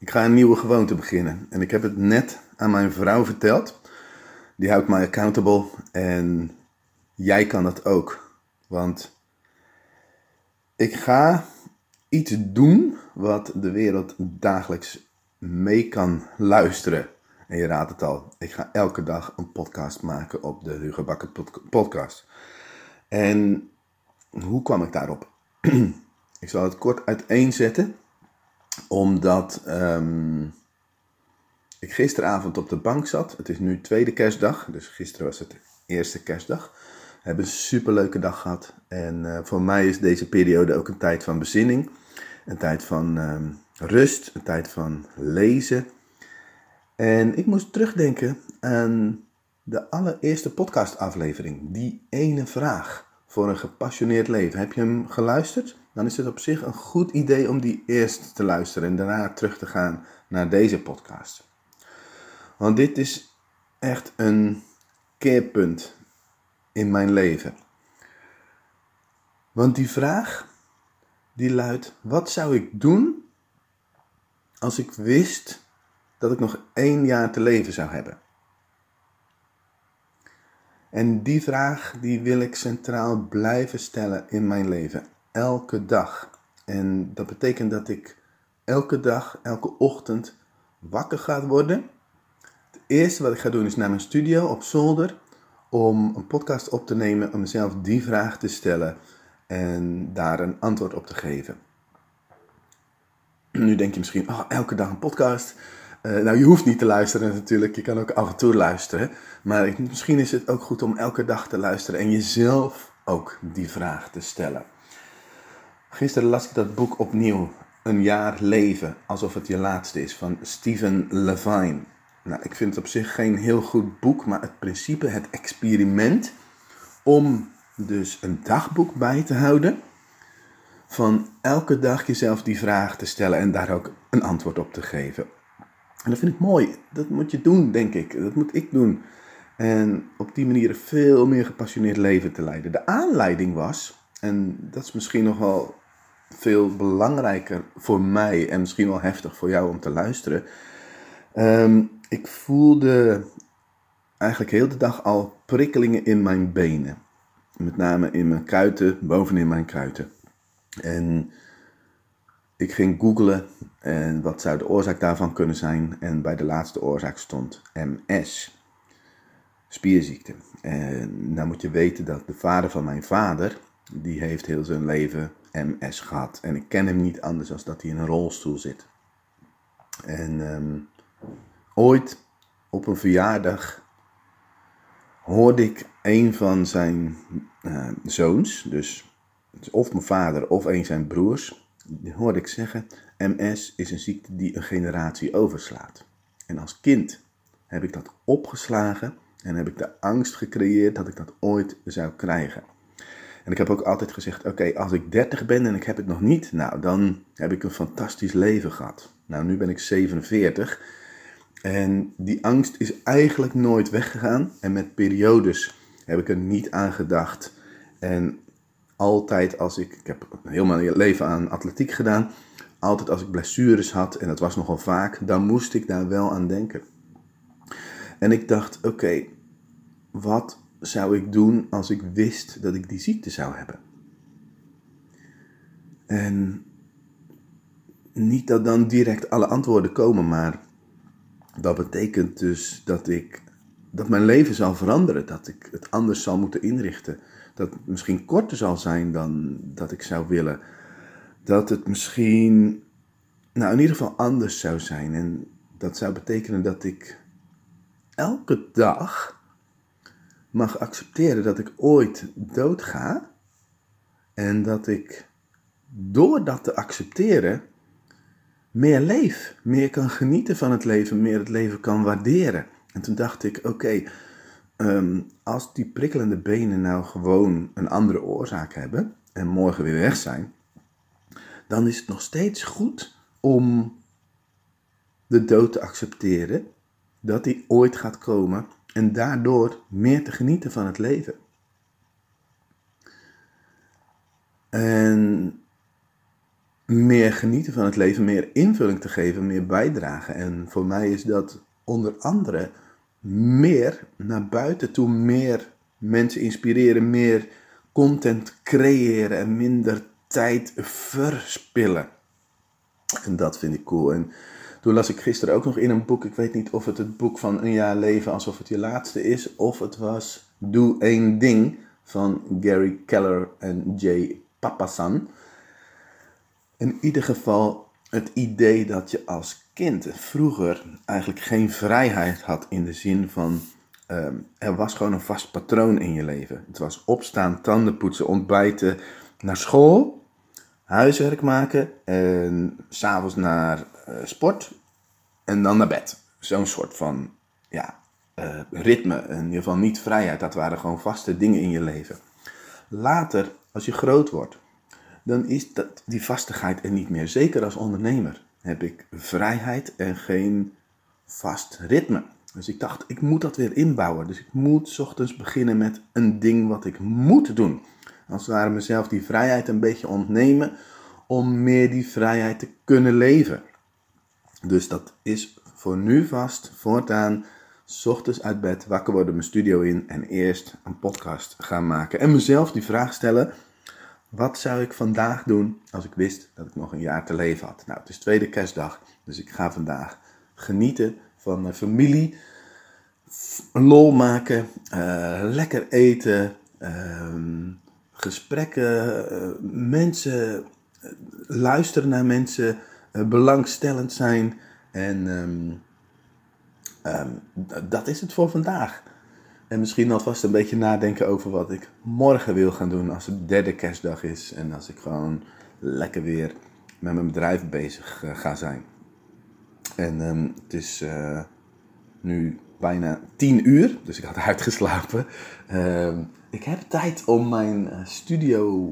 Ik ga een nieuwe gewoonte beginnen. En ik heb het net aan mijn vrouw verteld. Die houdt mij accountable. En jij kan dat ook. Want ik ga iets doen wat de wereld dagelijks mee kan luisteren. En je raadt het al, ik ga elke dag een podcast maken op de Hugo Bakker podcast. En hoe kwam ik daarop? ik zal het kort uiteenzetten omdat um, ik gisteravond op de bank zat. Het is nu tweede kerstdag, dus gisteren was het eerste kerstdag. We hebben een superleuke dag gehad. En uh, voor mij is deze periode ook een tijd van bezinning. Een tijd van um, rust, een tijd van lezen. En ik moest terugdenken aan de allereerste podcastaflevering. Die ene vraag voor een gepassioneerd leven. Heb je hem geluisterd? Dan is het op zich een goed idee om die eerst te luisteren en daarna terug te gaan naar deze podcast. Want dit is echt een keerpunt in mijn leven. Want die vraag die luidt: wat zou ik doen als ik wist dat ik nog één jaar te leven zou hebben? En die vraag die wil ik centraal blijven stellen in mijn leven. Elke dag. En dat betekent dat ik elke dag, elke ochtend wakker ga worden. Het eerste wat ik ga doen is naar mijn studio op zolder om een podcast op te nemen om mezelf die vraag te stellen en daar een antwoord op te geven. Nu denk je misschien, oh, elke dag een podcast. Uh, nou, je hoeft niet te luisteren natuurlijk, je kan ook af en toe luisteren. Maar misschien is het ook goed om elke dag te luisteren en jezelf ook die vraag te stellen. Gisteren las ik dat boek opnieuw, Een jaar leven, alsof het je laatste is, van Stephen Levine. Nou, ik vind het op zich geen heel goed boek, maar het principe, het experiment om dus een dagboek bij te houden, van elke dag jezelf die vraag te stellen en daar ook een antwoord op te geven. En dat vind ik mooi. Dat moet je doen, denk ik. Dat moet ik doen. En op die manier veel meer gepassioneerd leven te leiden. De aanleiding was, en dat is misschien nog wel veel belangrijker voor mij en misschien wel heftig voor jou om te luisteren. Ehm, ik voelde eigenlijk heel de dag al prikkelingen in mijn benen. Met name in mijn kuiten, bovenin mijn kuiten. En ik ging googlen en wat zou de oorzaak daarvan kunnen zijn. En bij de laatste oorzaak stond MS, spierziekte. En nou moet je weten dat de vader van mijn vader, die heeft heel zijn leven MS gehad. En ik ken hem niet anders dan dat hij in een rolstoel zit. En um, ooit op een verjaardag hoorde ik een van zijn uh, zoons, dus of mijn vader of een zijn broers, hoorde ik zeggen: MS is een ziekte die een generatie overslaat. En als kind heb ik dat opgeslagen en heb ik de angst gecreëerd dat ik dat ooit zou krijgen. En ik heb ook altijd gezegd: oké, als ik 30 ben en ik heb het nog niet, nou dan heb ik een fantastisch leven gehad. Nou, nu ben ik 47 en die angst is eigenlijk nooit weggegaan. En met periodes heb ik er niet aan gedacht. En altijd als ik, ik heb heel mijn leven aan atletiek gedaan, altijd als ik blessures had, en dat was nogal vaak, dan moest ik daar wel aan denken. En ik dacht, oké, wat zou ik doen als ik wist dat ik die ziekte zou hebben? En niet dat dan direct alle antwoorden komen, maar dat betekent dus dat ik dat mijn leven zal veranderen, dat ik het anders zal moeten inrichten, dat het misschien korter zal zijn dan dat ik zou willen, dat het misschien, nou in ieder geval anders zou zijn en dat zou betekenen dat ik elke dag mag accepteren dat ik ooit doodga en dat ik door dat te accepteren meer leef, meer kan genieten van het leven, meer het leven kan waarderen. En toen dacht ik, oké, ehm, als die prikkelende benen nou gewoon een andere oorzaak hebben en morgen weer weg zijn, dan is het nog steeds goed om de dood te accepteren, dat die ooit gaat komen en daardoor meer te genieten van het leven. En meer genieten van het leven, meer invulling te geven, meer bijdragen. En voor mij is dat onder andere meer naar buiten toe, meer mensen inspireren, meer content creëren en minder tijd verspillen. En dat vind ik cool. En toen las ik gisteren ook nog in een boek, ik weet niet of het het boek van een jaar leven alsof het je laatste is, of het was Doe één ding van Gary Keller en Jay Papasan. In ieder geval het idee dat je als kind vroeger eigenlijk geen vrijheid had in de zin van ehm, er was gewoon een vast patroon in je leven. Het was opstaan, tanden poetsen, ontbijten, naar school, huiswerk maken en s'avonds naar uh, sport en dan naar bed. Zo'n soort van ja, uh, ritme, in ieder geval niet vrijheid. Dat waren gewoon vaste dingen in je leven. Later, als je groot wordt, dan is dat, die vastigheid er niet meer. Zeker als ondernemer heb ik vrijheid en geen vast ritme. Dus ik dacht, ik moet dat weer inbouwen. Dus ik moet ochtends beginnen met een ding wat ik moet doen. Als het ware mezelf die vrijheid een beetje ontnemen om meer die vrijheid te kunnen leven. Dus dat is voor nu vast, voortaan, s ochtends uit bed, wakker worden, mijn studio in en eerst een podcast gaan maken. En mezelf die vraag stellen, wat zou ik vandaag doen als ik wist dat ik nog een jaar te leven had? Nou, het is tweede kerstdag, dus ik ga vandaag genieten van mijn familie, lol maken, uh, lekker eten, uh, gesprekken, uh, mensen, luisteren naar mensen, belangstellend zijn. En um, um, dat is het voor vandaag. En misschien alvast een beetje nadenken over wat ik morgen wil gaan doen als het derde kerstdag is. En als ik gewoon lekker weer met mijn bedrijf bezig ga zijn. En um, het is nu bijna tien uur, dus ik had uitgeslapen. Uh, ik heb tijd om mijn uh, studio.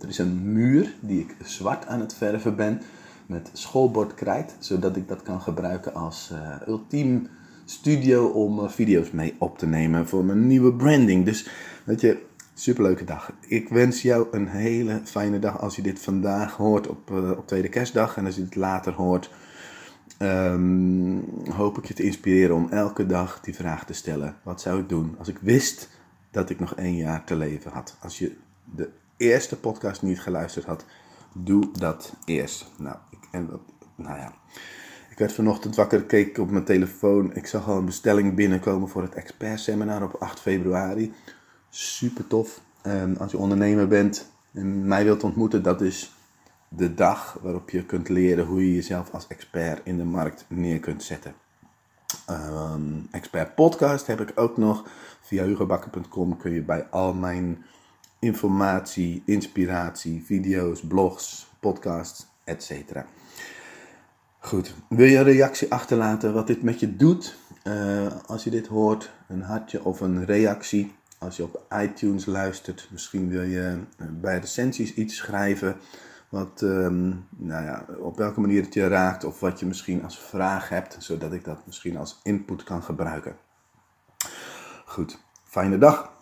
er is een muur die ik zwart aan het verven ben met schoolbord krijt, zodat ik dat kan gebruiken als ultiem studio om video's mee op te nemen voor mijn nieuwe branding. Dus weet je, superleuke dag. Ik wens jou een hele fijne dag als je dit vandaag hoort op, op tweede kerstdag. En als je het later hoort, um, hoop ik je te inspireren om elke dag die vraag te stellen. Wat zou ik doen als ik wist dat ik nog één jaar te leven had? Als je de eerste podcast niet geluisterd had, doe dat eerst. Nou, ik, en nou ja. Ik werd vanochtend wakker, keek op mijn telefoon. Ik zag al een bestelling binnenkomen voor het expert seminar op 8 februari. Super tof. En als je ondernemer bent en mij wilt ontmoeten, dat is de dag waarop je kunt leren hoe je jezelf als expert in de markt neer kunt zetten. Um, expert podcast heb ik ook nog. Via hugobakker.com kun je bij al mijn informatie, inspiratie, video's, blogs, podcasts, etc. Goed, wil je een reactie achterlaten wat dit met je doet? Uh, als je dit hoort, een hartje of een reactie. Als je op iTunes luistert, misschien wil je eh, bij recensies iets schrijven. Wat, um, nou ja, op welke manier het je raakt of wat je misschien als vraag hebt, zodat ik dat misschien als input kan gebruiken. Goed, fijne dag.